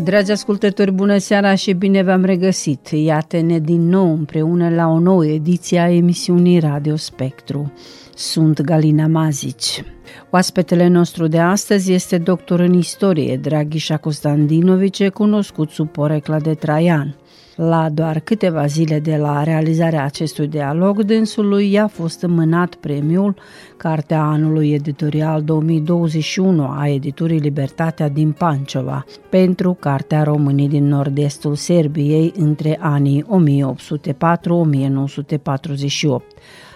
Dragi ascultători, bună seara și bine v-am regăsit! Iată-ne din nou împreună la o nouă ediție a emisiunii Radio Spectru. Sunt Galina Mazici. Oaspetele nostru de astăzi este doctor în istorie, Draghișa Costandinovice, cunoscut sub porecla de Traian. La doar câteva zile de la realizarea acestui dialog, dânsului i-a fost înmânat premiul Cartea anului editorial 2021 a editurii Libertatea din Pancova pentru Cartea Românii din Nord-Estul Serbiei între anii 1804-1948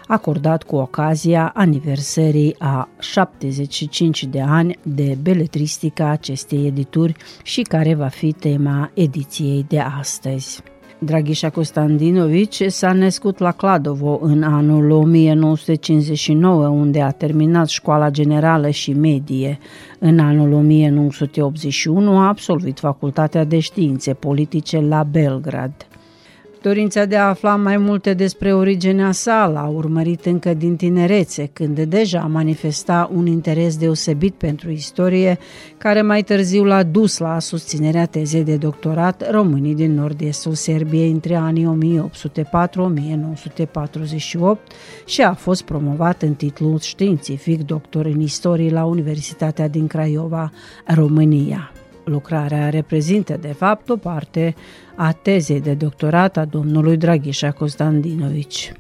acordat cu ocazia aniversării a 75 de ani de beletristica acestei edituri și care va fi tema ediției de astăzi. Draghișa Costandinovici s-a născut la Cladovo în anul 1959, unde a terminat școala generală și medie. În anul 1981 a absolvit Facultatea de Științe Politice la Belgrad. Dorința de a afla mai multe despre originea sa l-a urmărit încă din tinerețe, când deja manifesta un interes deosebit pentru istorie, care mai târziu l-a dus la susținerea tezei de doctorat românii din nord-estul Serbiei între anii 1804-1948 și a fost promovat în titlul științific doctor în istorie la Universitatea din Craiova, România. Lucrarea reprezintă, de fapt, o parte a tezei de doctorat a domnului Draghișa Costandinovici.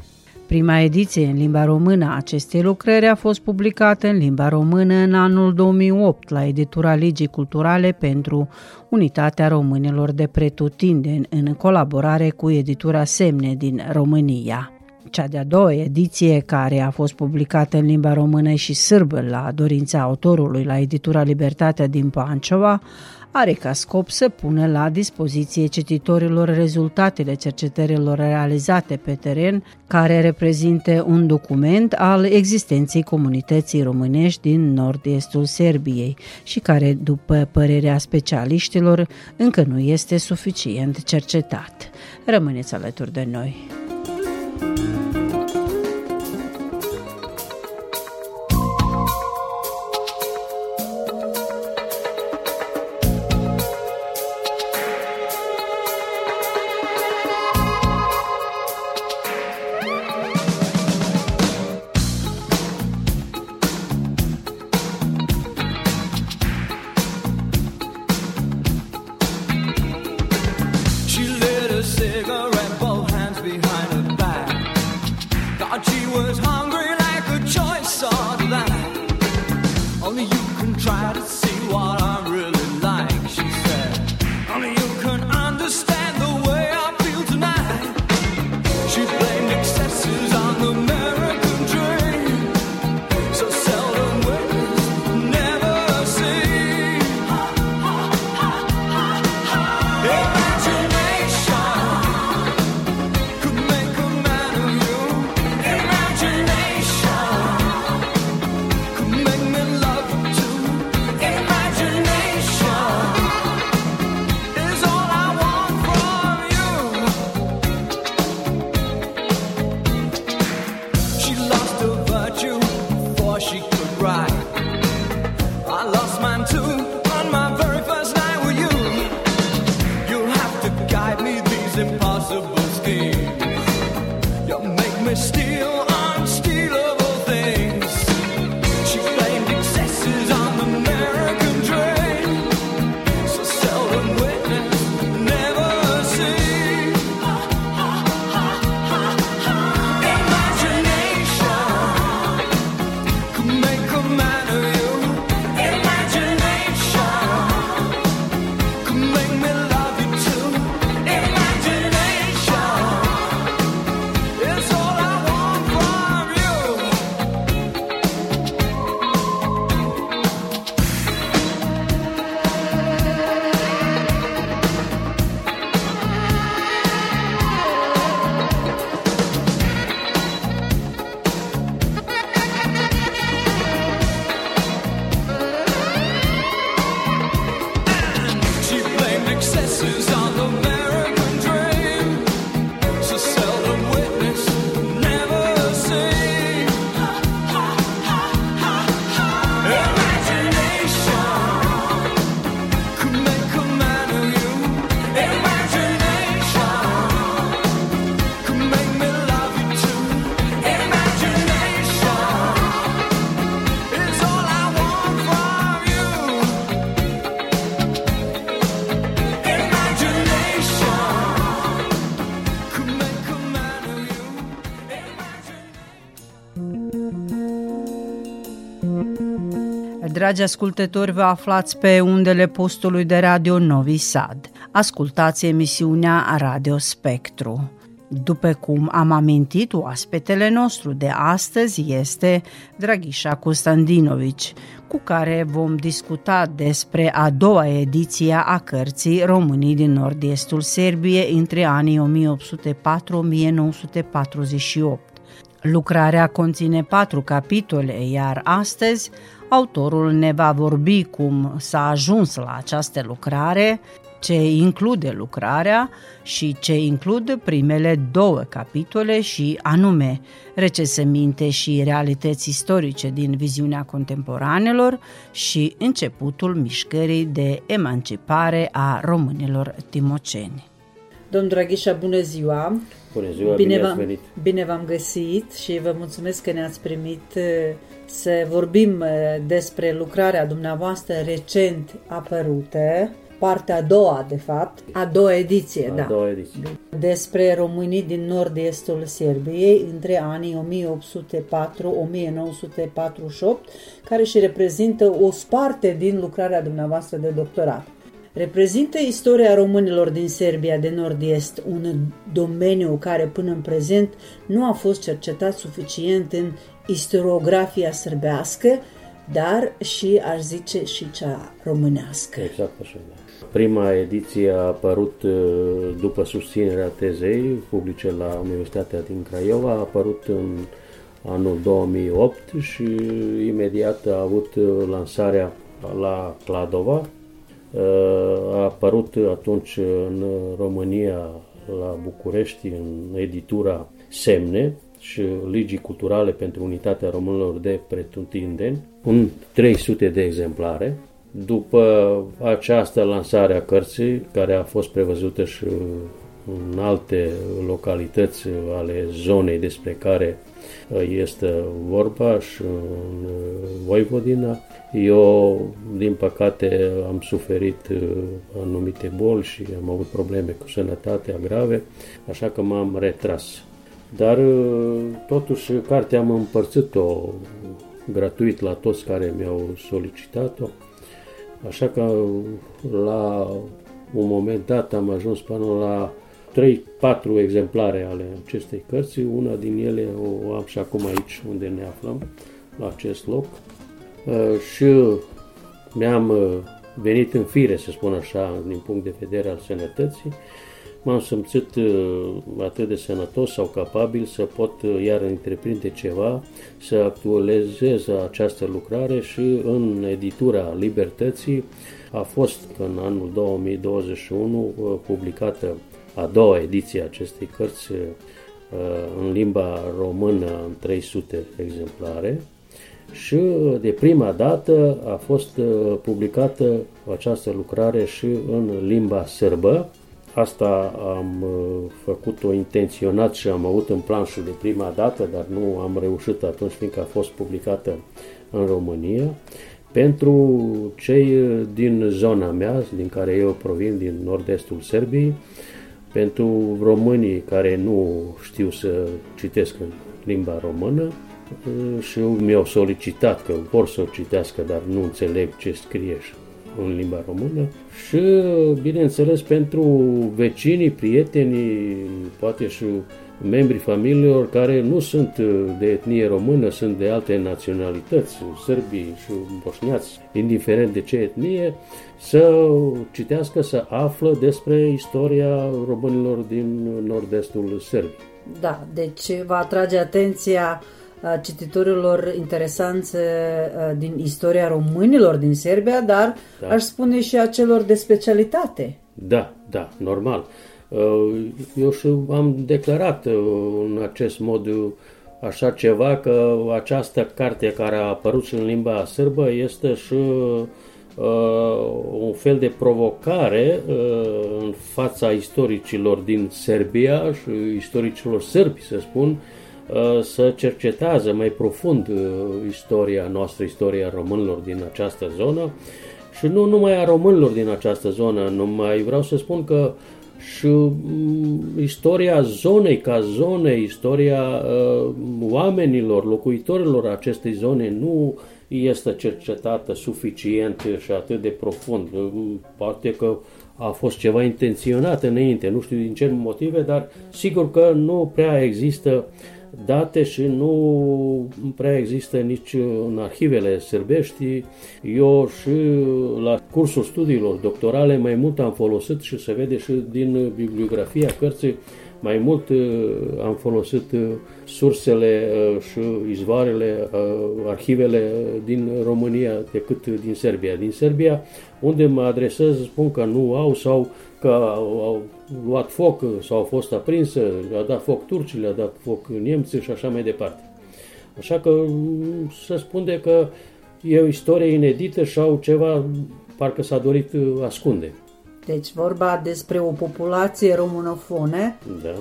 Prima ediție în limba română a acestei lucrări a fost publicată în limba română în anul 2008 la editura Ligii Culturale pentru Unitatea Românilor de Pretutindeni în colaborare cu editura Semne din România. Cea de-a doua ediție, care a fost publicată în limba română și sârbă la dorința autorului la editura Libertatea din Pancova, are ca scop să pună la dispoziție cititorilor rezultatele cercetărilor realizate pe teren, care reprezintă un document al existenței comunității românești din nord-estul Serbiei și care, după părerea specialiștilor, încă nu este suficient cercetat. Rămâneți alături de noi! Dragi ascultători, vă aflați pe undele postului de radio Novi Sad. Ascultați emisiunea Radio Spectru. După cum am amintit, oaspetele nostru de astăzi este Draghișa Costandinovici, cu care vom discuta despre a doua ediție a cărții Românii din nord-estul Serbiei între anii 1804-1948. Lucrarea conține patru capitole, iar astăzi autorul ne va vorbi cum s-a ajuns la această lucrare, ce include lucrarea și ce includ primele două capitole și anume recesăminte și realități istorice din viziunea contemporanelor și începutul mișcării de emancipare a românilor timoceni. Domnul Draghișa, bună ziua! Bună ziua, bine, bine v-am, venit! Bine v-am găsit și vă mulțumesc că ne-ați primit uh, să vorbim uh, despre lucrarea dumneavoastră recent apărută, partea a doua, de fapt, a doua ediție, a da. doua ediție. Despre românii din nord-estul Serbiei între anii 1804-1948, care și reprezintă o sparte din lucrarea dumneavoastră de doctorat. Reprezintă istoria românilor din Serbia de nord-est un domeniu care până în prezent nu a fost cercetat suficient în istoriografia sărbească, dar și, aș zice, și cea românească. Exact așa, da. Prima ediție a apărut uh, după susținerea tezei publice la Universitatea din Craiova, a apărut în anul 2008 și imediat a avut uh, lansarea la Cladova. Uh, a apărut atunci în România, la București, în editura Semne și Ligii Culturale pentru Unitatea Românilor de Pretutindeni, în 300 de exemplare. După această lansare a cărții, care a fost prevăzută și în alte localități ale zonei despre care uh, este vorba și în Voivodina, eu, din păcate, am suferit uh, anumite boli și am avut probleme cu sănătatea grave, așa că m-am retras. Dar, uh, totuși, cartea am împărțit-o gratuit la toți care mi-au solicitat-o Așa că la un moment dat am ajuns până la 3-4 exemplare ale acestei cărți. Una din ele o am și acum aici unde ne aflăm, la acest loc. Uh, și mi-am uh, venit în fire, să spun așa, din punct de vedere al sănătății. M-am simțit uh, atât de sănătos sau capabil să pot uh, iar întreprinde ceva, să actualizez această lucrare și în editura Libertății a fost în anul 2021 uh, publicată a doua ediție a acestei cărți în limba română în 300 exemplare și de prima dată a fost publicată această lucrare și în limba sârbă, Asta am uh, făcut-o intenționat și am avut în plan și de prima dată, dar nu am reușit atunci, fiindcă a fost publicată în România. Pentru cei uh, din zona mea, din care eu provin, din nord-estul Serbiei, pentru românii care nu știu să citesc în limba română, uh, și mi-au solicitat că vor să o citească, dar nu înțeleg ce scrie în limba română și, bineînțeles, pentru vecinii, prietenii, poate și membrii familiilor care nu sunt de etnie română, sunt de alte naționalități, sârbii și boșniați, indiferent de ce etnie, să citească, să află despre istoria românilor din nord-estul Sârbii. Da, deci va atrage atenția cititorilor interesanțe din istoria românilor din Serbia, dar da. aș spune și a celor de specialitate. Da, da, normal. Eu și am declarat în acest mod așa ceva că această carte care a apărut și în limba sârbă este și uh, un fel de provocare uh, în fața istoricilor din Serbia și istoricilor sârbi, să spun, uh, Uh, să cercetează mai profund uh, istoria noastră, istoria românilor din această zonă și nu numai a românilor din această zonă, numai vreau să spun că și mm, istoria zonei ca zone, istoria uh, oamenilor, locuitorilor acestei zone nu este cercetată suficient și atât de profund. Poate că a fost ceva intenționat înainte, nu știu din ce motive, dar sigur că nu prea există date și nu prea există nici în arhivele sârbești. Eu și la cursul studiilor doctorale mai mult am folosit și se vede și din bibliografia cărții mai mult uh, am folosit uh, sursele uh, și izvoarele, arhivele din România decât din Serbia. Din Serbia, unde mă adresez, spun că nu au sau că au, au luat foc sau au fost aprinse, le-a dat foc turcii, le-a dat foc nemții și așa mai departe. Așa că mm, se spune că e o istorie inedită și au ceva, parcă s-a dorit ascunde. Deci vorba despre o populație românofone da.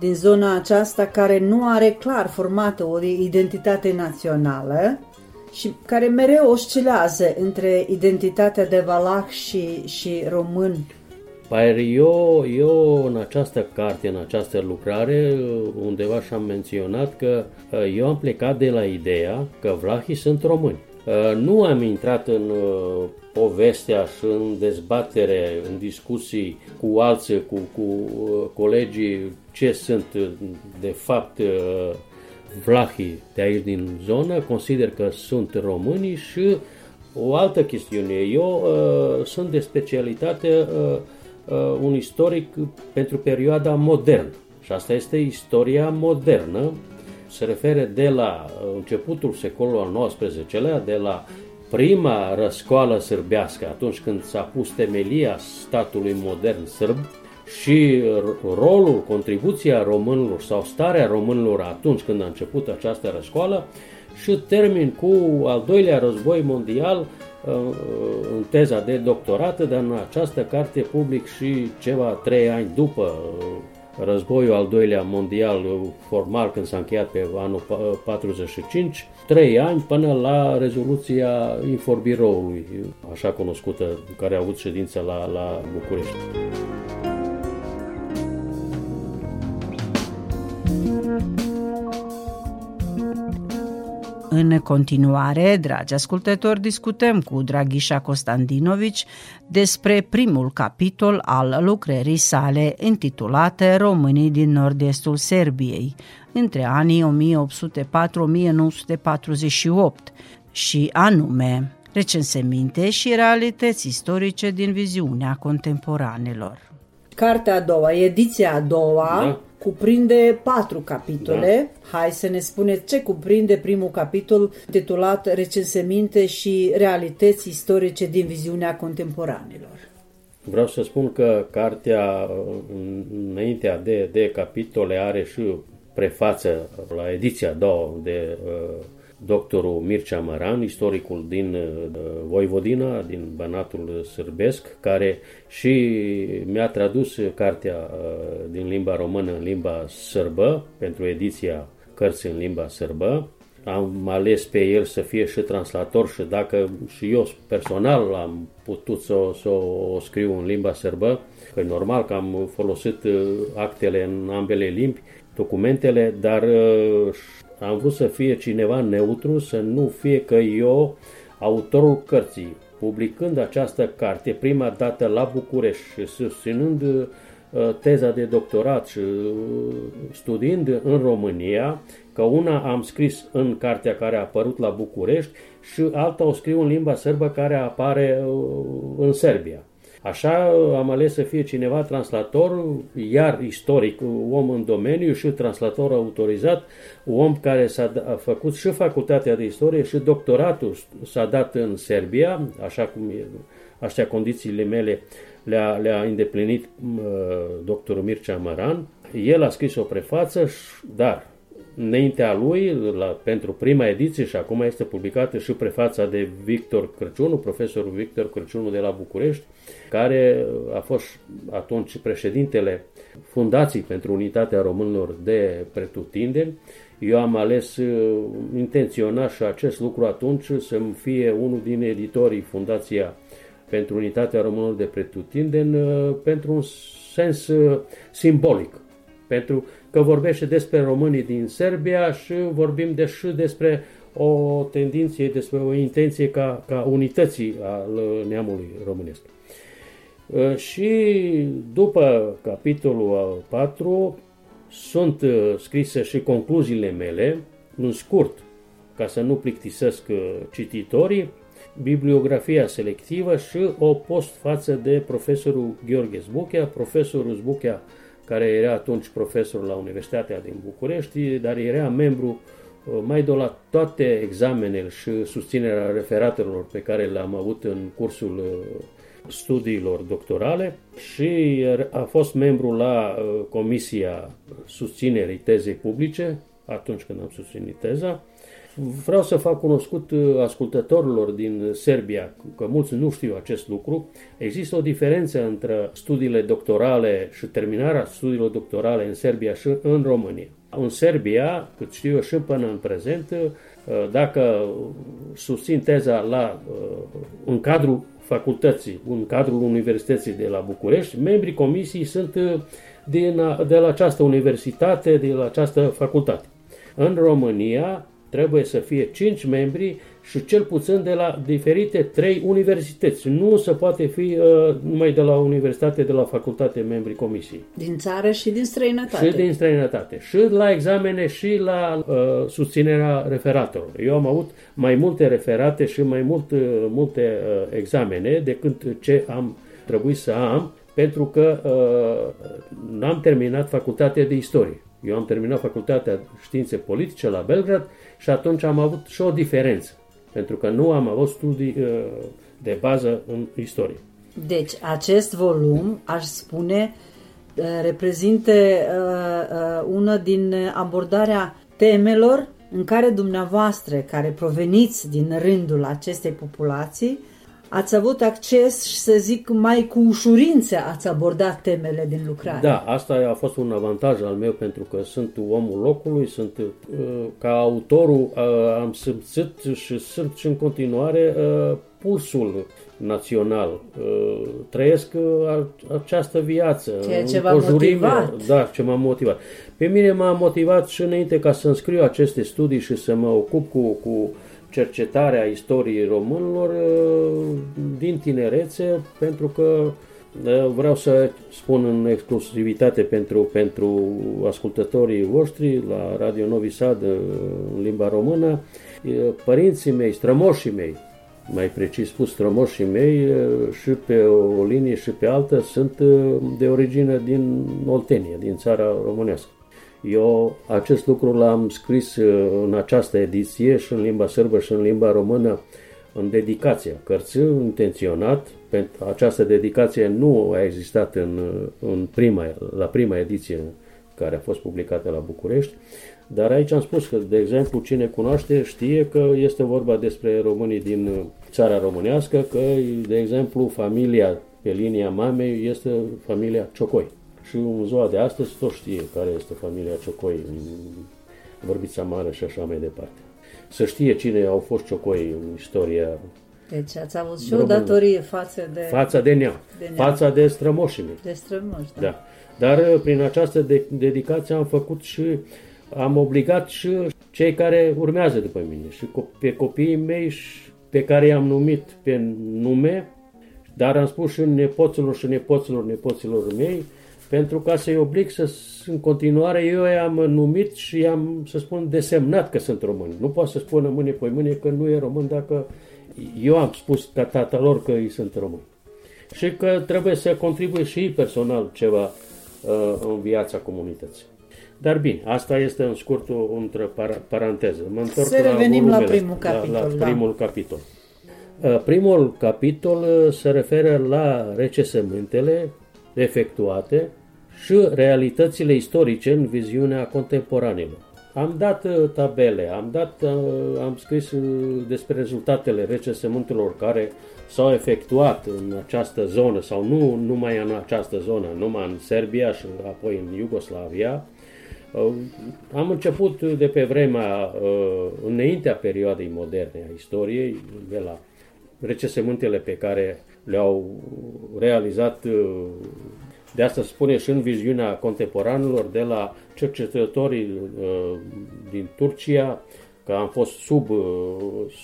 din zona aceasta care nu are clar formată o identitate națională și care mereu oscilează între identitatea de valah și, și român. Păi eu, eu în această carte, în această lucrare, undeva și-am menționat că uh, eu am plecat de la ideea că vlahii sunt români. Uh, nu am intrat în uh, povestea și în dezbatere, în discuții cu alții, cu, cu uh, colegii, ce sunt de fapt vlahii de aici din zonă, consider că sunt românii și o altă chestiune. Eu uh, sunt de specialitate uh, uh, un istoric pentru perioada modernă. Și asta este istoria modernă, se referă de la începutul secolului al XIX-lea, de la prima răscoală sârbească, atunci când s-a pus temelia statului modern sârb, și rolul, contribuția românilor sau starea românilor atunci când a început această răscoală și termin cu al doilea război mondial uh, în teza de doctorat, dar în această carte public și ceva trei ani după uh, războiul al doilea mondial formal când s-a încheiat pe anul 45, trei ani până la rezoluția inforbiroului, așa cunoscută, care a avut ședință la, la București. În continuare, dragi ascultători, discutăm cu Draghișa Costandinovici despre primul capitol al lucrării sale intitulată Românii din nord-estul Serbiei, între anii 1804-1948 și anume recensăminte și realități istorice din viziunea contemporanelor. Cartea a doua, ediția a doua, da cuprinde patru capitole. Da. Hai să ne spuneți ce cuprinde primul capitol titulat Recensăminte și realități istorice din viziunea contemporanelor. Vreau să spun că cartea, înaintea de, de capitole, are și prefață la ediția a doua de uh, doctorul Mircea Maran, istoricul din uh, Voivodina, din Banatul Sârbesc, care și mi-a tradus cartea uh, din limba română în limba sârbă, pentru ediția cărții în limba sârbă. Am ales pe el să fie și translator și dacă și eu personal am putut să, să o scriu în limba sârbă, că e normal că am folosit uh, actele în ambele limbi, documentele, dar am vrut să fie cineva neutru, să nu fie că eu, autorul cărții, publicând această carte prima dată la București și susținând uh, teza de doctorat și uh, studiind în România, că una am scris în cartea care a apărut la București și alta o scriu în limba sârbă care apare uh, în Serbia. Așa am ales să fie cineva translator, iar istoric, om în domeniu și translator autorizat, om care s-a făcut și facultatea de istorie și doctoratul s-a dat în Serbia, așa cum așa condițiile mele le-a, le-a îndeplinit uh, doctorul Mircea Măran. El a scris o prefață, dar înaintea lui, la, pentru prima ediție și acum este publicată și prefața de Victor Crăciunu, profesorul Victor Crăciunu de la București, care a fost atunci președintele Fundației pentru Unitatea Românilor de Pretutindeni. Eu am ales uh, intenționat și acest lucru atunci să-mi fie unul din editorii Fundația pentru Unitatea Românilor de Pretutindeni uh, pentru un sens uh, simbolic. Pentru că vorbește despre românii din Serbia și vorbim de și despre o tendinție, despre o intenție ca, ca unității al neamului românesc. Uh, și după capitolul 4 sunt uh, scrise și concluziile mele, în scurt, ca să nu plictisesc uh, cititorii, bibliografia selectivă și o post față de profesorul Gheorghe Zbuchea, profesorul Zbuchea care era atunci profesor la Universitatea din București, dar era membru mai de la toate examenele și susținerea referatelor pe care le-am avut în cursul studiilor doctorale și a fost membru la uh, Comisia Susținerii Tezei Publice, atunci când am susținut teza. Vreau să fac cunoscut uh, ascultătorilor din Serbia, că mulți nu știu acest lucru, există o diferență între studiile doctorale și terminarea studiilor doctorale în Serbia și în România. În Serbia, cât știu eu și până în prezent, uh, dacă susțin teza la, în cadrul facultății, în cadrul Universității de la București, membrii comisiei sunt uh, din, de la această universitate, de la această facultate. În România trebuie să fie 5 membri și cel puțin de la diferite trei universități. Nu se poate fi uh, numai de la universitate, de la facultate, membrii comisiei. Din țară și din străinătate. Și din străinătate. Și la examene și la uh, susținerea referatelor. Eu am avut mai multe referate și mai mult, uh, multe uh, examene decât ce am trebuit să am, pentru că uh, n-am terminat facultatea de istorie. Eu am terminat facultatea științe politice la Belgrad și atunci am avut și o diferență pentru că nu am avut studii uh, de bază în istorie. Deci, acest volum, aș spune, uh, reprezintă uh, una din abordarea temelor în care dumneavoastră, care proveniți din rândul acestei populații, ați avut acces și să zic mai cu ușurință ați abordat temele din lucrare. Da, asta a fost un avantaj al meu pentru că sunt omul locului, sunt uh, ca autorul uh, am simțit și sunt și în continuare uh, pulsul național. Trăiesc această viață. Ceea ce v-a motivat. Da, ce m-a motivat. Pe mine m-a motivat și înainte ca să înscriu aceste studii și să mă ocup cu, cu cercetarea istoriei românilor uh, din tinerețe, pentru că uh, vreau să spun în exclusivitate pentru, pentru ascultătorii voștri la Radio Novi Sad uh, în limba română, părinții mei, strămoșii mei, mai precis spus strămoșii mei, și pe o linie și pe altă, sunt de origine din Oltenia, din țara românească. Eu acest lucru l-am scris uh, în această ediție și în limba sârbă și în limba română în dedicația cărții, intenționat. Pentru această dedicație nu a existat în, uh, în prima, la prima ediție care a fost publicată la București, dar aici am spus că, de exemplu, cine cunoaște știe că este vorba despre românii din uh, țara românească, că, de exemplu, familia pe linia mamei este familia Ciocoi. Și în ziua de astăzi tot știe care este familia Ciocoi, vorbița mare și așa mai departe. Să știe cine au fost Ciocoi în istoria deci ați avut și o datorie față de... Fața de neam, de neam. fața de strămoșii mei. De strămoși, da. da. Dar uh, prin această de- dedicație am făcut și am obligat și cei care urmează după mine și pe copiii mei pe care i-am numit pe nume, dar am spus și nepoților și nepoților nepoților mei, pentru ca să-i oblig să, în continuare, eu i-am numit și i-am, să spun, desemnat că sunt români. Nu poate să spună mâine pe mâine că nu e român dacă eu am spus ca lor că îi sunt români. Și că trebuie să contribuie și personal ceva uh, în viața comunității. Dar bine, asta este în scurt o între par- paranteză. Mă întorc să la revenim la primul capitol. La, la da. primul capitol. Uh, primul capitol uh, se referă la recesământele efectuate și realitățile istorice în viziunea contemporanilor. Am dat uh, tabele, am, dat, uh, am scris uh, despre rezultatele recensământelor care s-au efectuat în această zonă sau nu numai în această zonă, numai în Serbia și apoi în Iugoslavia. Am început de pe vremea înaintea perioadei moderne a istoriei, de la recensământele pe care le-au realizat de asta spune și în viziunea contemporanilor de la cercetătorii uh, din Turcia, că am fost sub,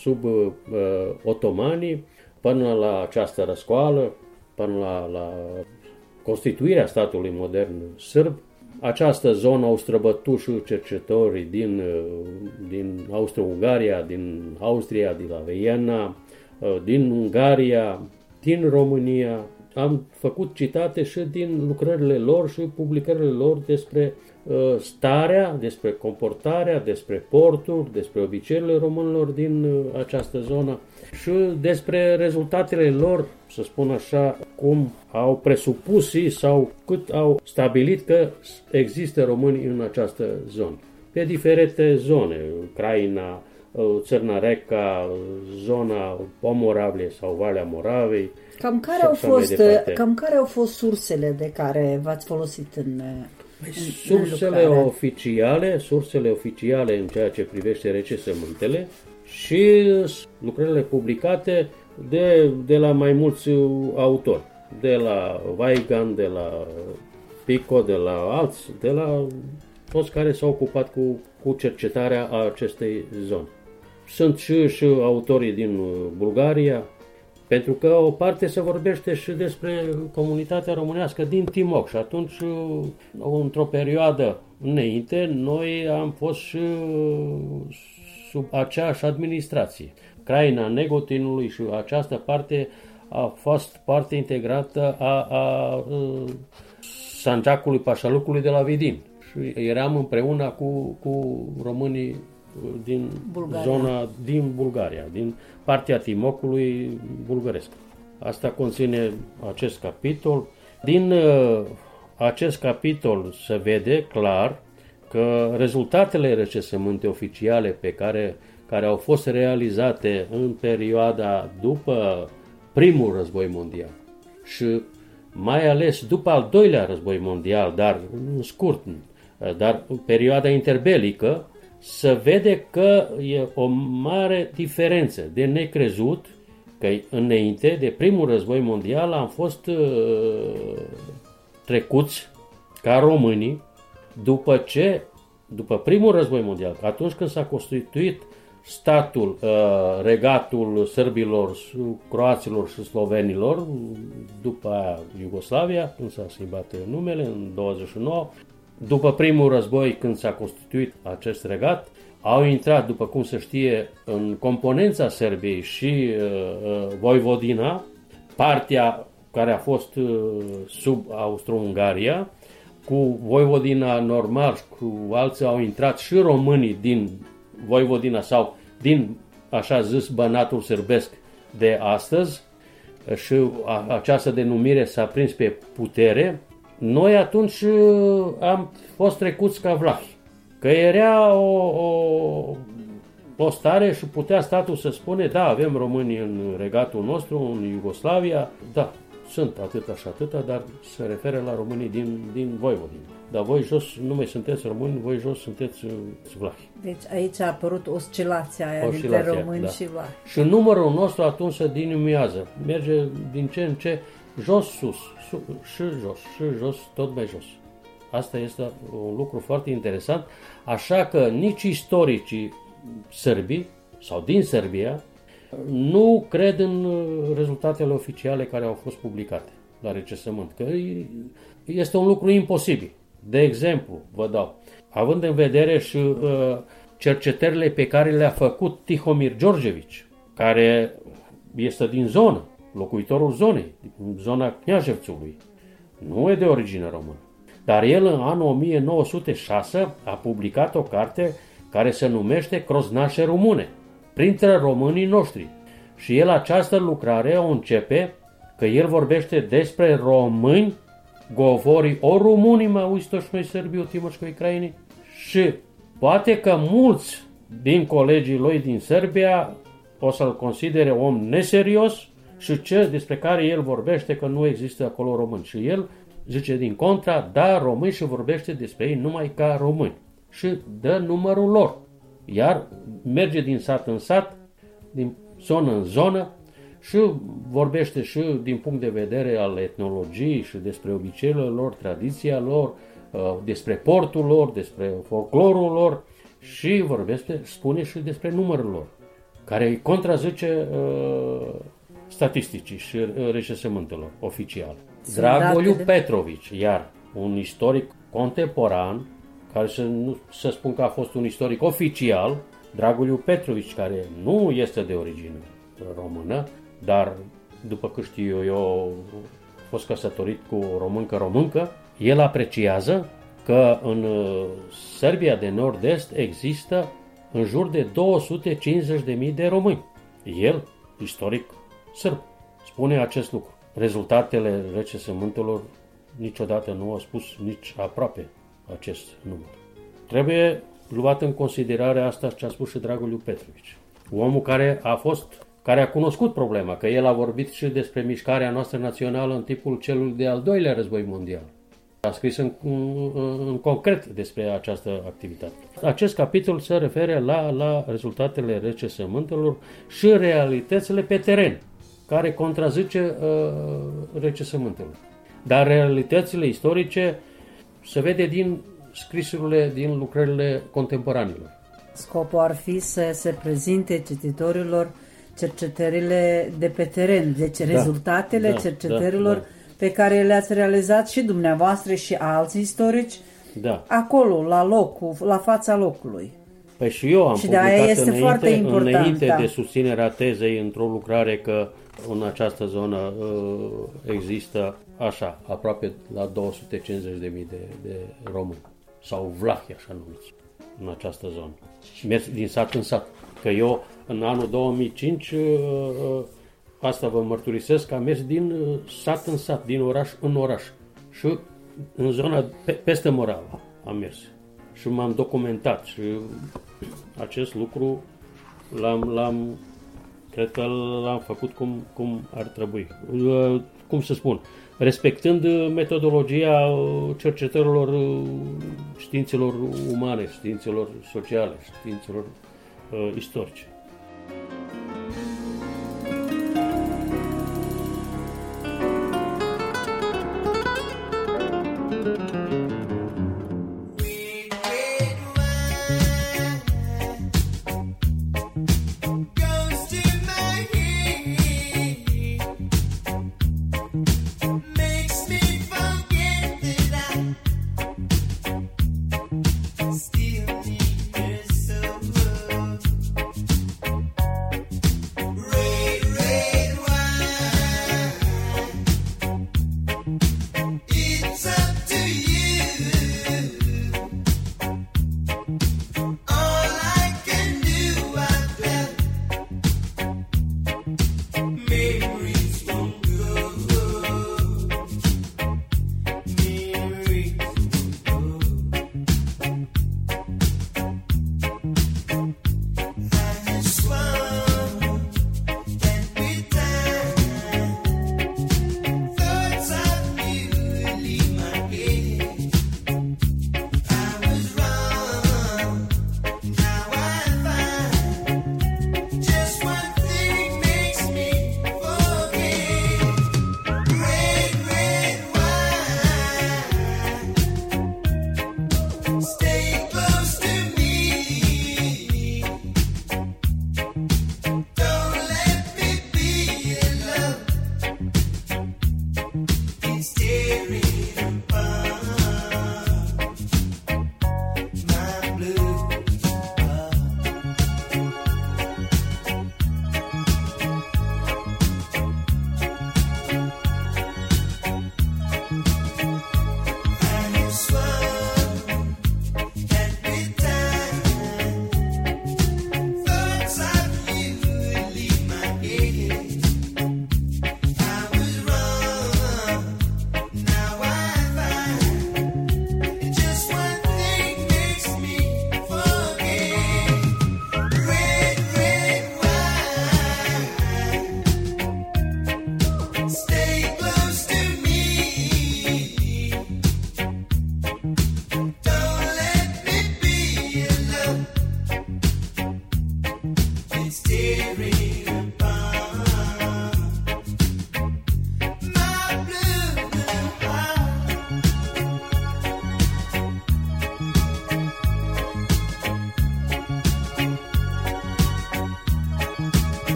sub uh, otomanii până la această răscoală, până la, la constituirea statului modern sârb. Această zonă au străbătut și cercetătorii din, din Austro-Ungaria, din Austria, din la Viena, din Ungaria, din România, am făcut citate și din lucrările lor și publicările lor despre uh, starea, despre comportarea, despre porturi, despre obiceiurile românilor din uh, această zonă și despre rezultatele lor, să spun așa, cum au presupus sau cât au stabilit că există români în această zonă. Pe diferite zone, Ucraina, uh, Țărnareca, zona Pomoravlie sau Valea Moravei, Cam care, au fost, cam care au fost sursele de care v-ați folosit în, păi, în Sursele în oficiale, sursele oficiale în ceea ce privește recesământele și lucrările publicate de, de la mai mulți autori, de la Weigand, de la Pico, de la alți, de la toți care s-au ocupat cu, cu cercetarea a acestei zone. Sunt și, și autorii din Bulgaria, pentru că o parte se vorbește și despre comunitatea românească din Timoc și atunci, într-o perioadă înainte, noi am fost și sub aceeași administrație. Craina Negotinului și această parte a fost parte integrată a, a, a Sanjacului Pașalucului de la Vidin. Și eram împreună cu, cu românii din Bulgaria. zona din Bulgaria, din partea Timocului bulgăresc. Asta conține acest capitol. Din uh, acest capitol se vede clar că rezultatele recesământe oficiale pe care, care au fost realizate în perioada după primul război mondial și mai ales după al doilea război mondial, dar scurt, dar perioada interbelică, să vede că e o mare diferență de necrezut că înainte de primul război mondial am fost uh, trecuți ca românii după ce, după primul război mondial, atunci când s-a constituit statul, uh, regatul sărbilor, croaților și slovenilor, după aia Iugoslavia, când s-a schimbat numele, în 29, după primul război, când s-a constituit acest regat, au intrat, după cum se știe, în componența Serbiei și uh, uh, Voivodina, partea care a fost uh, sub Austro-Ungaria, cu Voivodina normal, cu alții au intrat și românii din Voivodina sau din, așa zis, bănatul sârbesc de astăzi. Și a, această denumire s-a prins pe putere noi atunci uh, am fost trecuți ca vlahi. Că era o, o, o stare și putea statul să spune, da, avem români în regatul nostru, în Iugoslavia, da, sunt atâta și atâta, dar se referă la românii din, din Voivodin. Dar voi jos nu mai sunteți români, voi jos sunteți uh, vlahi. Deci aici a apărut oscilația aia oscilația, dintre români da. și vlahi. Și numărul nostru atunci se diminuează. Merge din ce în ce jos, sus și jos, și jos, tot mai jos. Asta este un lucru foarte interesant, așa că nici istoricii sârbii sau din Serbia nu cred în rezultatele oficiale care au fost publicate la recesământ, că este un lucru imposibil. De exemplu, vă dau, având în vedere și uh, cercetările pe care le-a făcut Tihomir Georgevici, care este din zonă, locuitorul zonei, din zona Kniajevțului. Nu e de origine română. Dar el în anul 1906 a publicat o carte care se numește Croznașe Române, printre românii noștri. Și el această lucrare o începe că el vorbește despre români, govori o rumunii mai uistoși noi sărbii, timorșcoi craini și poate că mulți din colegii lui din Serbia o să-l considere om neserios și ce despre care el vorbește că nu există acolo români. Și el zice din contra, da, români și vorbește despre ei numai ca români. Și dă numărul lor. Iar merge din sat în sat, din zonă în zonă și vorbește și din punct de vedere al etnologiei și despre obiceiurile lor, tradiția lor, uh, despre portul lor, despre folclorul lor și vorbește, spune și despre numărul lor, care contrazice uh, statisticii și uh, recensământelor oficiale. Dragoliu Petrovici, iar un istoric contemporan, care să, nu, să spun că a fost un istoric oficial, Dragoliu Petrovici, care nu este de origine română, dar după cât știu eu, eu a fost căsătorit cu o româncă-româncă, el apreciază că în uh, Serbia de Nord-Est există în jur de 250.000 de români. El, istoric sârb, spune acest lucru. Rezultatele recensământelor niciodată nu au spus nici aproape acest număr. Trebuie luat în considerare asta ce a spus și Dragoliu Petrovici. Omul care a fost, care a cunoscut problema, că el a vorbit și despre mișcarea noastră națională în timpul celui de-al doilea război mondial. A scris în, în, în concret despre această activitate. Acest capitol se referă la, la rezultatele recesământelor și realitățile pe teren, care contrazice uh, recesământelor. Dar realitățile istorice se vede din scrisurile, din lucrările contemporanilor. Scopul ar fi să se prezinte cititorilor cercetările de pe teren, deci da, rezultatele da, cercetărilor da, da. pe care le-ați realizat și dumneavoastră și alți istorici da. acolo, la loc, la fața locului. Păi și eu am și de aia este înainte, foarte important, înainte da. de susținerea tezei într-o lucrare că în această zonă uh, există așa, aproape la 250.000 de, de români sau vlahi, așa numiți, în această zonă. Mers din sat în sat. Că eu, în anul 2005, uh, uh, asta vă mărturisesc, am mers din sat în sat, din oraș în oraș. Și în zona pe, peste Morava am mers. Și m-am documentat și acest lucru l-am, l-am cred că l-am făcut cum, cum ar trebui. Cum să spun, respectând metodologia cercetărilor științelor umane, științelor sociale, științelor uh, istorice.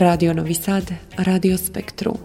Radio Novi Sad, Radio Spectru.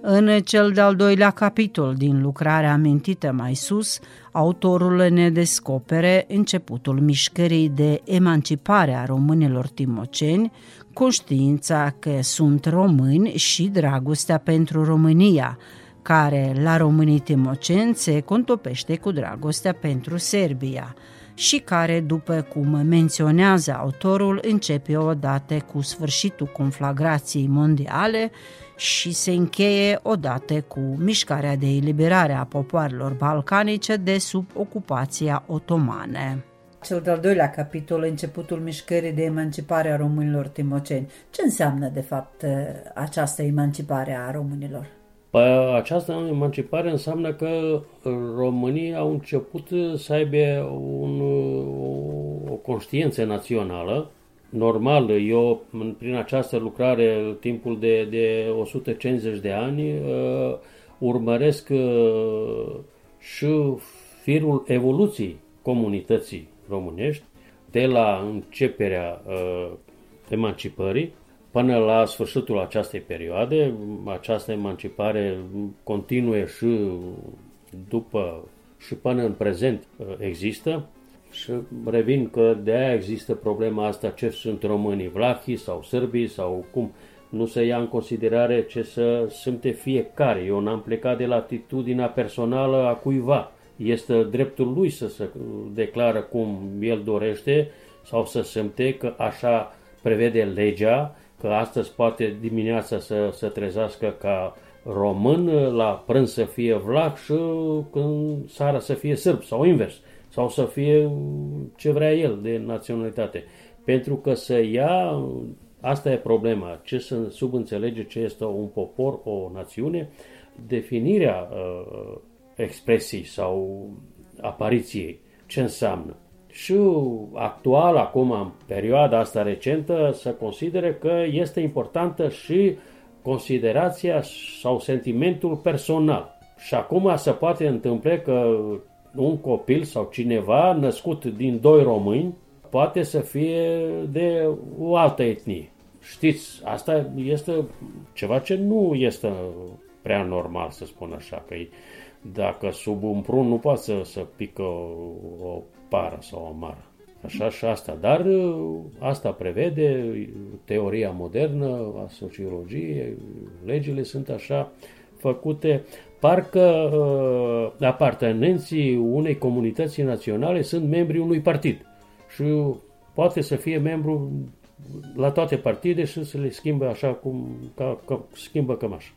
În cel de-al doilea capitol din lucrarea amintită mai sus, autorul ne descopere începutul mișcării de emancipare a românilor timoceni, conștiința că sunt români și dragostea pentru România, care la românii timoceni se contopește cu dragostea pentru Serbia și care, după cum menționează autorul, începe odată cu sfârșitul conflagrației mondiale și se încheie odată cu mișcarea de eliberare a popoarelor balcanice de sub ocupația otomane. Cel de-al doilea capitol, începutul mișcării de emancipare a românilor timoceni. Ce înseamnă, de fapt, această emancipare a românilor? Păi, această emancipare înseamnă că românii au început să aibă un, o, o conștiință națională. Normal, eu prin această lucrare, timpul de, de 150 de ani, uh, urmăresc uh, și firul evoluției comunității românești, de la începerea uh, emancipării până la sfârșitul acestei perioade. Această emancipare continuă și după și până în prezent uh, există. Și revin că de aia există problema asta ce sunt românii, vlahii sau sârbii sau cum nu se ia în considerare ce să simte fiecare. Eu n-am plecat de la atitudinea personală a cuiva este dreptul lui să se declară cum el dorește sau să simte că așa prevede legea, că astăzi poate dimineața să se trezească ca român, la prânz să fie vlac și când seara să fie sârb sau invers, sau să fie ce vrea el de naționalitate. Pentru că să ia, asta e problema, ce să subînțelege ce este un popor, o națiune, definirea uh, expresii sau apariției. Ce înseamnă? Și actual, acum, în perioada asta recentă, să considere că este importantă și considerația sau sentimentul personal. Și acum se poate întâmple că un copil sau cineva născut din doi români poate să fie de o altă etnie. Știți, asta este ceva ce nu este prea normal, să spun așa, că dacă sub un prun nu poate să, să pică o, o pară sau o mară. Așa și asta. Dar uh, asta prevede teoria modernă a sociologiei, legile sunt așa făcute, parcă uh, apartenenții unei comunități naționale sunt membri unui partid și poate să fie membru la toate partide și să le schimbe așa cum ca, ca, schimbă cămașa.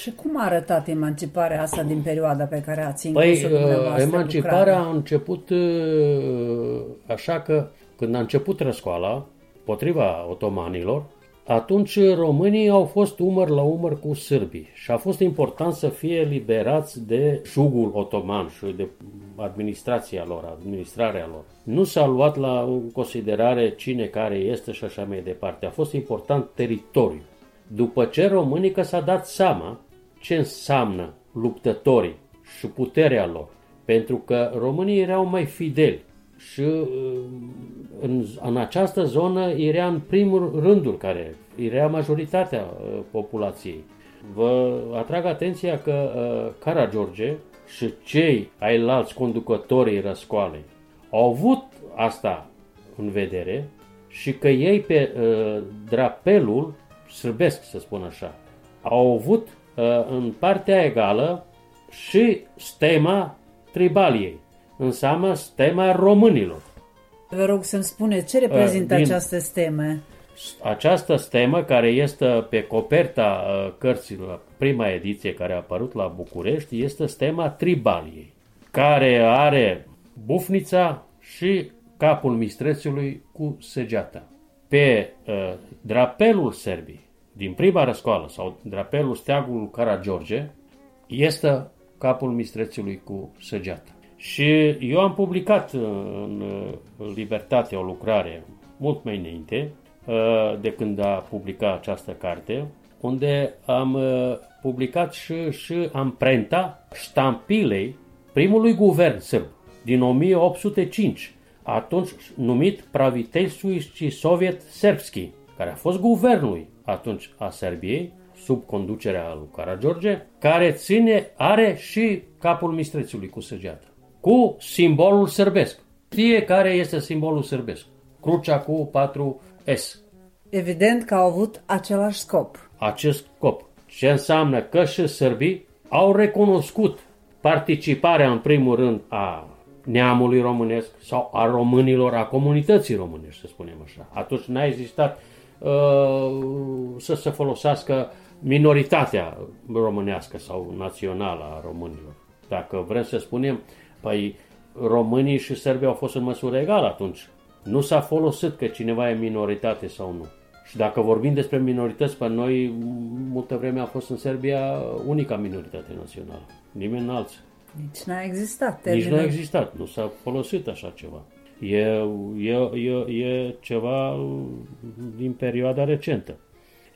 Și cum a arătat emanciparea asta din perioada pe care ați inclus Păi, uh, emanciparea lucrarea? a început uh, așa că când a început răscoala, potriva otomanilor, atunci românii au fost umăr la umăr cu sârbii și a fost important să fie liberați de șugul otoman și de administrația lor, administrarea lor. Nu s-a luat la considerare cine care este și așa mai departe. A fost important teritoriul. După ce românii că s-a dat seama ce înseamnă luptătorii și puterea lor. Pentru că românii erau mai fideli și uh, în, în această zonă era în primul rândul care era majoritatea uh, populației. Vă atrag atenția că uh, Caragiorge și cei ai alți conducătorii răscoalei au avut asta în vedere și că ei pe uh, drapelul sârbesc, să spun așa, au avut Uh, în partea egală și stema tribaliei. Înseamnă stema românilor. Vă rog să-mi spuneți ce reprezintă uh, Din această steme? Această stemă care este pe coperta uh, cărții la prima ediție care a apărut la București este stema tribaliei, care are bufnița și capul mistrețului cu săgeata. Pe uh, drapelul serbii din prima răscoală sau drapelul steagul Caragiorge este capul mistrețului cu săgeată. Și eu am publicat în Libertate o lucrare mult mai înainte uh, de când a publicat această carte, unde am uh, publicat și, și amprenta ștampilei primului guvern sârb din 1805, atunci numit Pravitelstvuiski Soviet Serbski, care a fost guvernul atunci a Serbiei, sub conducerea lui Karageorge, care ține, are și capul mistrețului cu săgeată, cu simbolul sărbesc. Știe care este simbolul sărbesc. Crucea cu 4 S. Evident că au avut același scop. Acest scop. Ce înseamnă că și sărbii au recunoscut participarea în primul rând a neamului românesc sau a românilor, a comunității românești, să spunem așa. Atunci n-a existat uh, să se folosească minoritatea românească sau națională a românilor. Dacă vrem să spunem, păi românii și sărbii au fost în măsură egală atunci. Nu s-a folosit că cineva e minoritate sau nu. Și dacă vorbim despre minorități, pe noi multă vreme a fost în Serbia unica minoritate națională. Nimeni alții. Nici n-a existat. Nici nu a existat, nu s-a folosit așa ceva. E, e, e, e ceva din perioada recentă.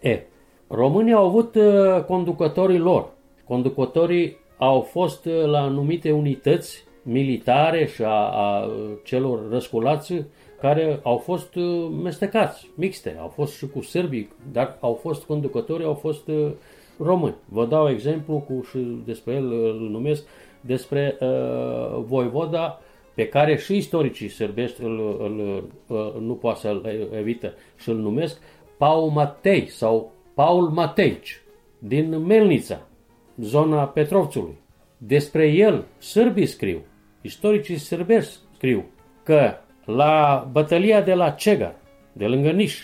E, românii au avut uh, conducătorii lor. Conducătorii au fost uh, la anumite unități militare și a, a celor răsculați care au fost uh, mestecați, mixte, au fost și cu sârbii, dar au fost conducători, au fost români. Vă dau exemplu cu și despre el îl numesc despre uh, voivoda pe care și istoricii sârbești îl, îl, îl, nu poate să-l evită și îl numesc Paul Matei sau Paul Mateici din Melnița, zona Petrovțului. Despre el sârbii scriu, istoricii sârbești scriu că la bătălia de la Cegar, de lângă Niș,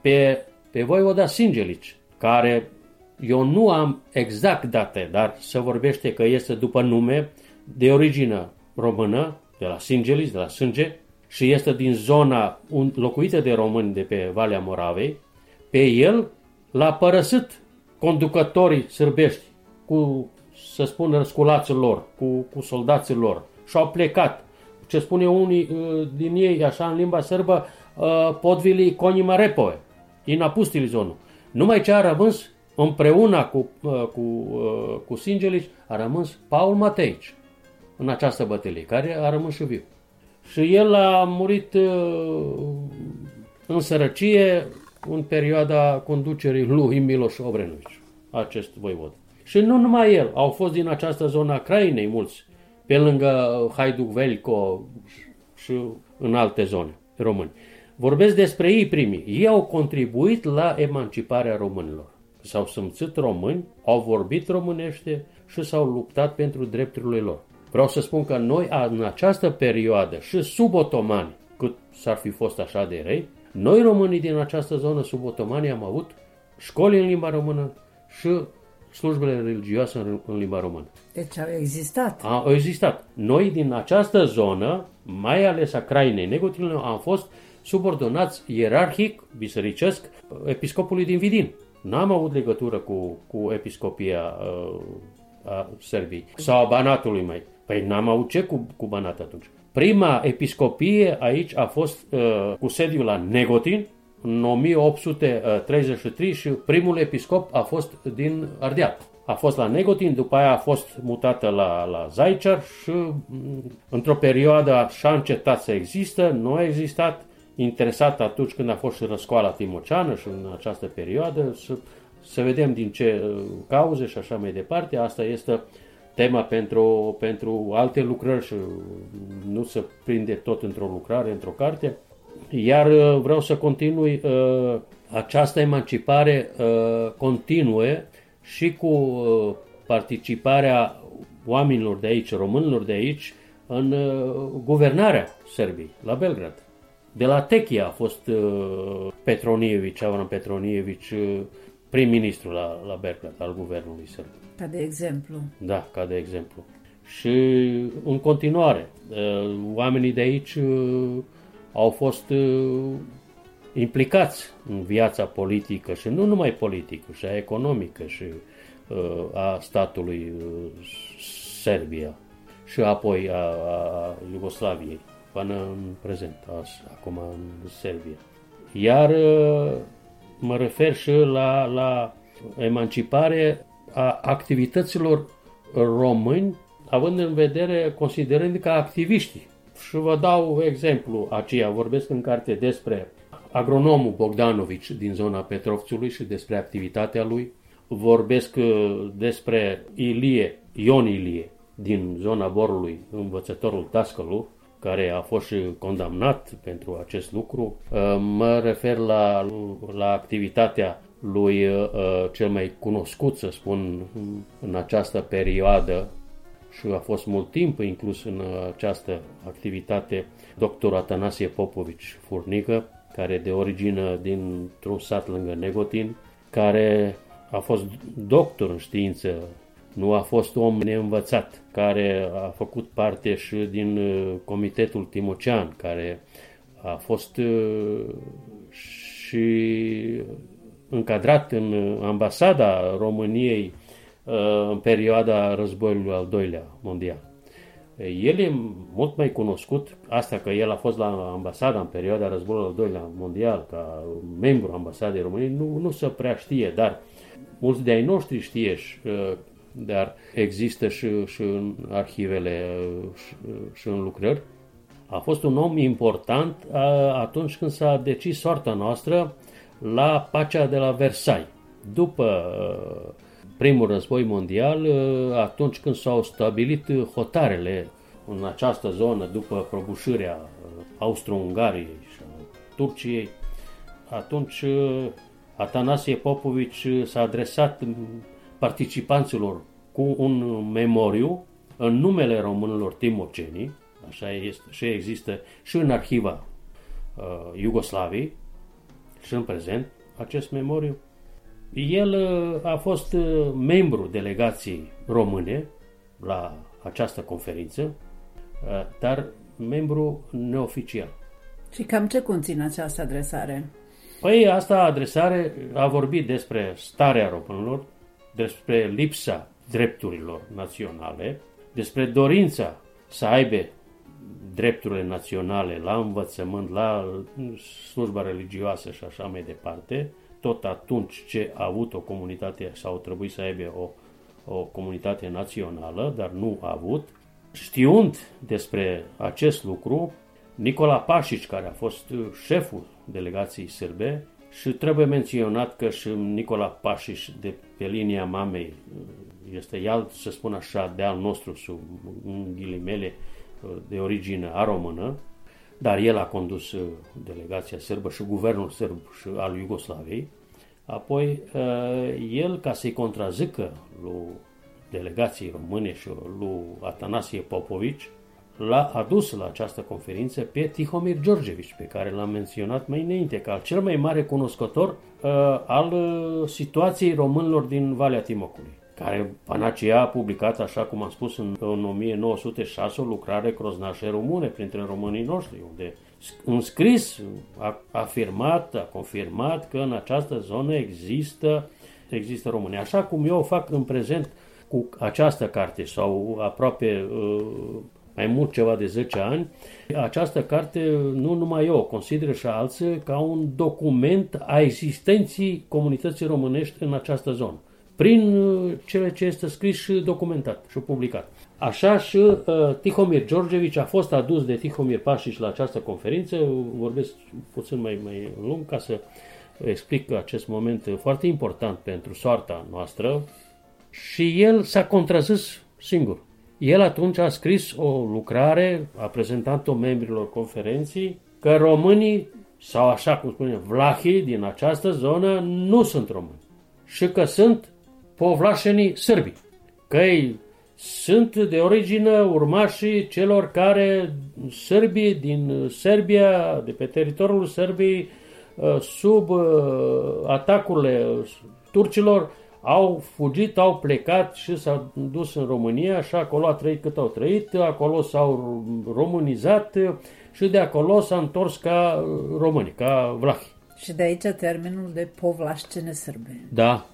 pe, pe voivoda Singelici, care eu nu am exact date, dar se vorbește că este după nume de origine română, de la Singelis, de la Sânge, și este din zona locuită de români de pe Valea Moravei. Pe el l-a părăsit conducătorii sârbești cu, să spun, răsculații lor, cu, cu soldații lor și au plecat. Ce spune unii uh, din ei, așa în limba sârbă, uh, podvili conima repove, inapustili zonul. Numai ce a rămas împreună cu, uh, cu, uh, cu Singelici a rămas Paul Mateici în această bătălie, care a rămas și viu. Și el a murit uh, în sărăcie în perioada conducerii lui Miloș Obrenovici, acest voivod. Și nu numai el, au fost din această zonă a Crainei mulți, pe lângă Haiduk Velco și în alte zone români. Vorbesc despre ei primii. Ei au contribuit la emanciparea românilor s-au simțit români, au vorbit românește și s-au luptat pentru drepturile lor. Vreau să spun că noi în această perioadă și sub otomani, cât s-ar fi fost așa de rei, noi românii din această zonă sub otomani am avut școli în limba română și slujbele religioase în, în limba română. Deci au existat. A, au existat. Noi din această zonă, mai ales a Crainei Negotinului, am fost subordonați ierarhic, bisericesc, episcopului din Vidin. N-am avut legătură cu, cu episcopia uh, a Serbiei sau a Banatului mai. Păi n-am avut ce cu, cu Banat atunci. Prima episcopie aici a fost uh, cu sediul la Negotin în 1833 și primul episcop a fost din Ardeal. A fost la Negotin, după aia a fost mutată la, la Zaicer și mm, într-o perioadă așa a încetat să există, nu a existat interesat atunci când a fost și răscoala timoceană și în această perioadă, să, să vedem din ce uh, cauze și așa mai departe. Asta este tema pentru, pentru alte lucrări și nu se prinde tot într-o lucrare, într-o carte. Iar uh, vreau să continui uh, această emancipare uh, continue și cu uh, participarea oamenilor de aici, românilor de aici, în uh, guvernarea Serbiei, la Belgrad. De la Techia a fost uh, Petronievici, Avram Petronievici, uh, prim-ministru la, la Belgrad, al guvernului sârb. Ca de exemplu. Da, ca de exemplu. Și în continuare, uh, oamenii de aici uh, au fost uh, implicați în viața politică și nu numai politică, și a economică și uh, a statului uh, Serbia și apoi a, a Iugoslaviei până în prezent, acum în Serbia. Iar uh, mă refer și la, la emancipare a activităților români, având în vedere, considerând ca activiști. Și vă dau exemplu aceea, vorbesc în carte despre agronomul Bogdanovici din zona Petrovțului și despre activitatea lui. Vorbesc uh, despre Ilie, Ion Ilie, din zona Borului, învățătorul Tascălu, care a fost și condamnat pentru acest lucru. Uh, mă refer la, la activitatea lui uh, cel mai cunoscut, să spun, în această perioadă și a fost mult timp inclus în această activitate doctor Atanasie Popovici Furnică, care de origine dintr-un sat lângă Negotin, care a fost doctor în știință, nu a fost om neînvățat, care a făcut parte și din uh, Comitetul Timocean, care a fost uh, și încadrat în ambasada României uh, în perioada războiului al doilea mondial. El e mult mai cunoscut, asta că el a fost la ambasada în perioada războiului al doilea mondial, ca membru ambasadei României, nu, nu se prea știe, dar mulți de ai noștri știe, uh, dar există și, și în arhivele uh, și, uh, și în lucrări. A fost un om important atunci când s-a decis soarta noastră la pacea de la Versailles. După primul război mondial, atunci când s-au stabilit hotarele în această zonă după prăbușirea Austro-Ungariei și a Turciei, atunci Atanasie Popovici s-a adresat participanților cu un memoriu în numele românilor timocenii, așa este, și există și în arhiva uh, Iugoslaviei și în prezent acest memoriu. El uh, a fost uh, membru delegației române la această conferință, uh, dar membru neoficial. Și cam ce conține această adresare? Păi asta adresare a vorbit despre starea românilor, despre lipsa drepturilor naționale, despre dorința să aibă drepturile naționale la învățământ, la slujba religioasă și așa mai departe, tot atunci ce a avut o comunitate sau trebuit să aibă o, o comunitate națională, dar nu a avut. Știund despre acest lucru, Nicola Pașici, care a fost șeful delegației sârbe, și trebuie menționat că și Nicola Pașiș de pe linia mamei este el, să spun așa, de al nostru, sub ghilimele, de origine a română, dar el a condus uh, delegația sârbă și guvernul sârb și al Iugoslaviei. Apoi, uh, el, ca să-i contrazică lui delegației române și lui Atanasie Popovici, l-a adus la această conferință pe Tihomir Georgevici, pe care l-am menționat mai înainte, ca cel mai mare cunoscător uh, al uh, situației românilor din Valea Timocului care Panacea a publicat, așa cum am spus, în, în 1906 o lucrare croznașe române printre românii noștri, unde în scris a afirmat, a confirmat că în această zonă există, există români. Așa cum eu o fac în prezent cu această carte sau aproape uh, mai mult ceva de 10 ani, această carte nu numai eu, o consider și alții ca un document a existenții comunității românești în această zonă prin uh, cele ce este scris și documentat și publicat. Așa și uh, Tihomir Georgevici a fost adus de Tihomir Pașiș la această conferință, vorbesc puțin mai, mai lung ca să explic acest moment foarte important pentru soarta noastră și el s-a contrazis singur. El atunci a scris o lucrare, a prezentat-o membrilor conferenții, că românii, sau așa cum spune, vlahii din această zonă nu sunt români și că sunt povlașenii sârbi, că ei sunt de origine urmașii celor care sârbii din Serbia, de pe teritoriul Sărbiei, uh, sub uh, atacurile turcilor, au fugit, au plecat și s-au dus în România și acolo a trăit cât au trăit, acolo s-au românizat și de acolo s-a întors ca români, ca vlahi. Și de aici termenul de povlașcene sârbe. Da,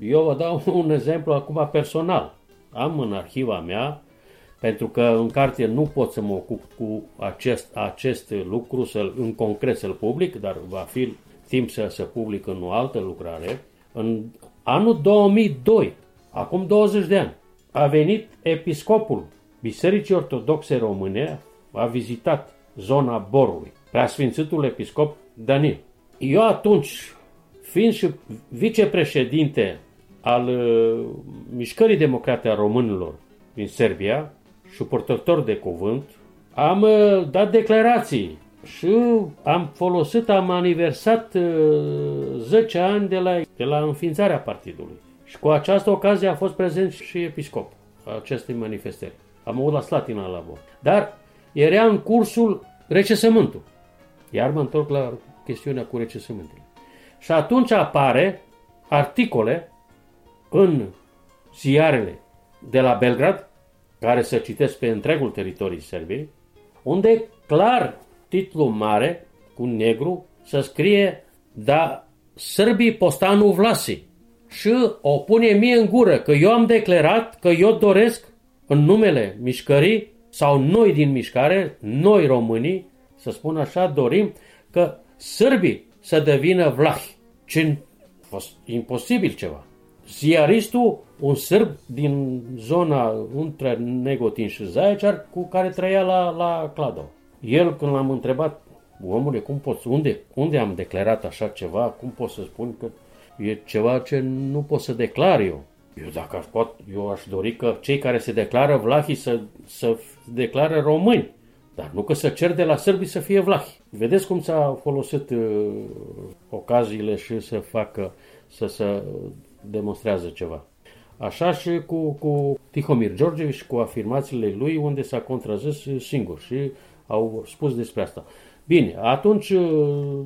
eu vă dau un exemplu acum personal. Am în arhiva mea, pentru că în carte nu pot să mă ocup cu acest, acest lucru, să în concret să-l public, dar va fi timp să se public în o altă lucrare. În anul 2002, acum 20 de ani, a venit episcopul Bisericii Ortodoxe Române, a vizitat zona Borului, preasfințitul episcop Danil. eu atunci, fiind și vicepreședinte al uh, Mișcării Democrate a Românilor din Serbia și purtător de cuvânt, am uh, dat declarații și am folosit, am aniversat uh, 10 ani de la, de la înființarea partidului. Și cu această ocazie a fost prezent și episcop acestei manifestări. Am avut la Slatina la bord. Dar era în cursul recesământul. Iar mă întorc la chestiunea cu recesământele. Și atunci apare articole în ziarele de la Belgrad, care se citesc pe întregul teritoriu Serbiei, unde clar titlu mare, cu negru, să scrie da sârbii postanu vlasi. Și o pune mie în gură că eu am declarat că eu doresc în numele mișcării sau noi din mișcare, noi românii, să spun așa, dorim că sârbii să devină vlahi. Ce fost imposibil ceva. Ziaristul, un sârb din zona între Negotin și Zajacar, cu care trăia la, la Cladov. El, când l-am întrebat, omule, cum poți, unde, unde am declarat așa ceva, cum pot să spun că e ceva ce nu pot să declar eu. Eu dacă aș pot, eu aș dori că cei care se declară vlahi să, să declară români, dar nu că să cer de la sârbii să fie vlahi. Vedeți cum s-a folosit uh, ocaziile și să facă, să se demonstrează ceva. Așa și cu, cu Tihomir George și cu afirmațiile lui unde s-a contrazis singur și au spus despre asta. Bine, atunci uh,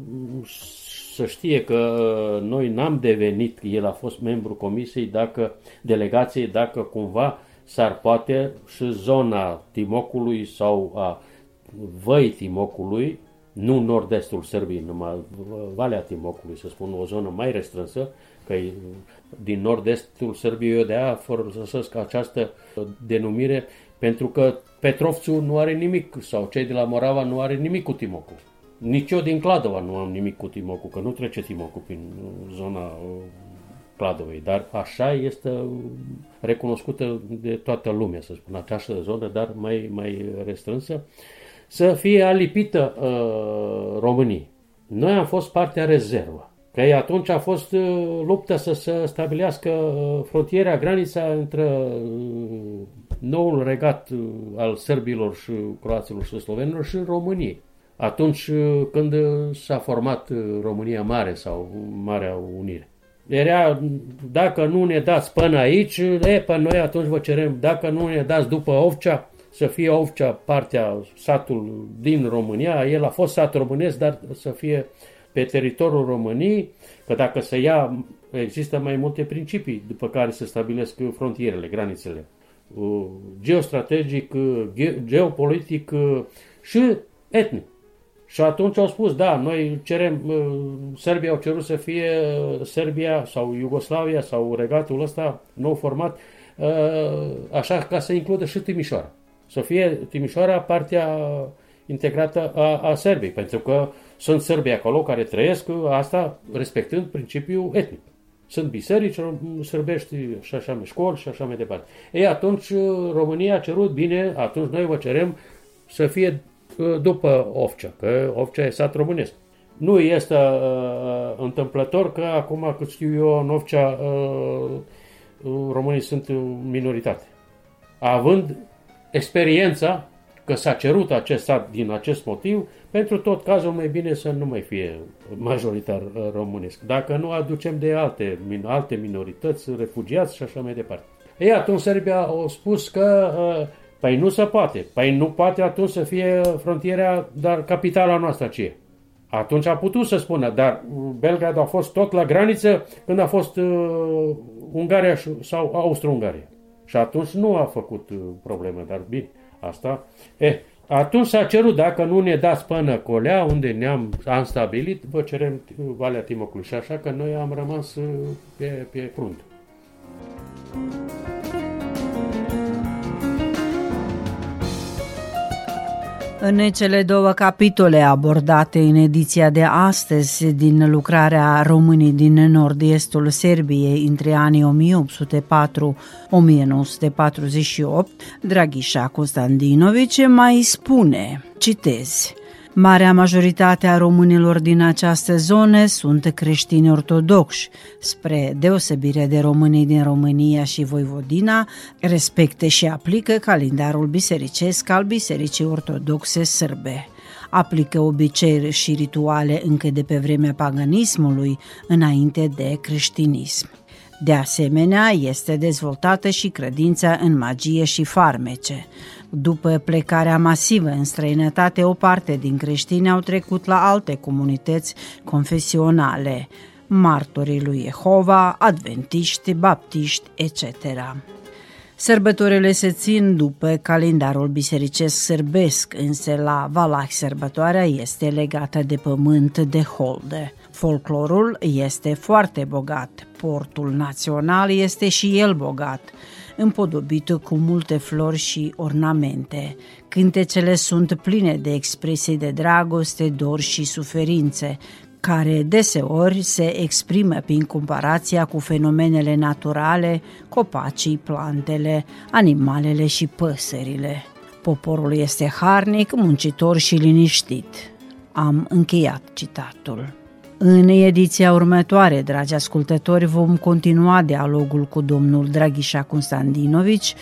să știe că noi n-am devenit, el a fost membru comisiei, dacă delegației, dacă cumva s-ar poate și zona Timocului sau a Văi Timocului, nu nord-estul Sărbiei, numai Valea Timocului, să spun, o zonă mai restrânsă, că din nord-estul Sărbiei eu de aia folosesc această denumire pentru că Petrovțu nu are nimic, sau cei de la Morava nu are nimic cu Timocu. Nici eu din Cladova nu am nimic cu Timocu, că nu trece Timocu prin zona uh, Cladovei, dar așa este recunoscută de toată lumea, să spun, această zonă, dar mai, mai restrânsă, să fie alipită uh, României. Noi am fost partea rezervă. Că atunci a fost uh, luptă să se stabilească uh, frontiera, granița între uh, noul regat al sărbilor și croaților și slovenilor și României. Atunci când s-a format România Mare sau Marea Unire. Era, dacă nu ne dați până aici, e, pe noi atunci vă cerem, dacă nu ne dați după Ovcea, să fie Ovcea partea, satul din România, el a fost sat românesc, dar să fie pe teritoriul României, că dacă se ia, există mai multe principii după care se stabilesc frontierele, granițele. Geostrategic, geopolitic și etnic. Și atunci au spus, da, noi cerem, Serbia au cerut să fie Serbia sau Iugoslavia sau regatul ăsta nou format, așa ca să includă și Timișoara. Să fie Timișoara partea integrată a, a Serbiei, pentru că sunt sârbi acolo care trăiesc asta respectând principiul etnic. Sunt biserici sârbești și așa mai școli și așa mai departe. Ei, atunci România a cerut bine, atunci noi vă cerem să fie uh, după Ofcea, că Ofcea e sat românesc. Nu este uh, întâmplător că acum, cât știu eu, în Ofcea uh, românii sunt minoritate. Având experiența că s-a cerut acest sat din acest motiv, pentru tot cazul mai bine să nu mai fie majoritar uh, românesc. Dacă nu, aducem de alte, alte minorități, refugiați și așa mai departe. Ei, atunci Serbia a spus că uh, păi nu se poate. Păi nu poate atunci să fie frontiera, dar capitala noastră ce Atunci a putut să spună, dar Belgrad a fost tot la graniță când a fost uh, Ungaria sau Austro-Ungaria. Și atunci nu a făcut uh, probleme, dar bine, asta. Eh, atunci s-a cerut, dacă nu ne dați până colea, unde ne-am am stabilit, vă cerem Valea Timocului. Și așa că noi am rămas uh, pe, pe frunt. În cele două capitole abordate în ediția de astăzi din lucrarea Românii din nord-estul Serbiei între anii 1804-1948, Draghișa Constantinovici mai spune, citez, Marea majoritate a românilor din această zonă sunt creștini ortodoxi, spre deosebire de românii din România și Voivodina, respecte și aplică calendarul bisericesc al Bisericii Ortodoxe Sârbe aplică obiceiuri și rituale încă de pe vremea paganismului, înainte de creștinism. De asemenea, este dezvoltată și credința în magie și farmece. După plecarea masivă în străinătate, o parte din creștini au trecut la alte comunități confesionale, martorii lui Jehova, adventiști, baptiști, etc. Sărbătorile se țin după calendarul bisericesc sărbesc, însă la Valac sărbătoarea este legată de pământ de holde. Folclorul este foarte bogat, portul național este și el bogat, împodobit cu multe flori și ornamente. Cântecele sunt pline de expresii de dragoste, dor și suferințe, care deseori se exprimă prin comparația cu fenomenele naturale, copacii, plantele, animalele și păsările. Poporul este harnic, muncitor și liniștit. Am încheiat citatul. În ediția următoare, dragi ascultători, vom continua dialogul cu domnul Draghișa Constantinovici,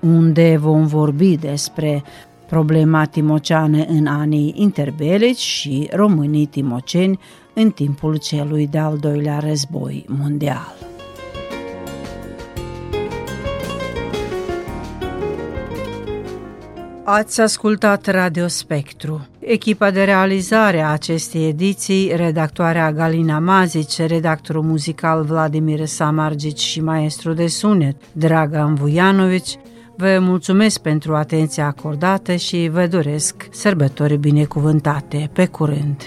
unde vom vorbi despre problema timoceană în anii interbelici și românii timoceni în timpul celui de-al doilea război mondial. Ați ascultat Radio Spectru. Echipa de realizare a acestei ediții, redactoarea Galina Mazic, redactorul muzical Vladimir Samargici și maestru de sunet Dragan Vujanovici, vă mulțumesc pentru atenția acordată și vă doresc sărbători binecuvântate. Pe curând!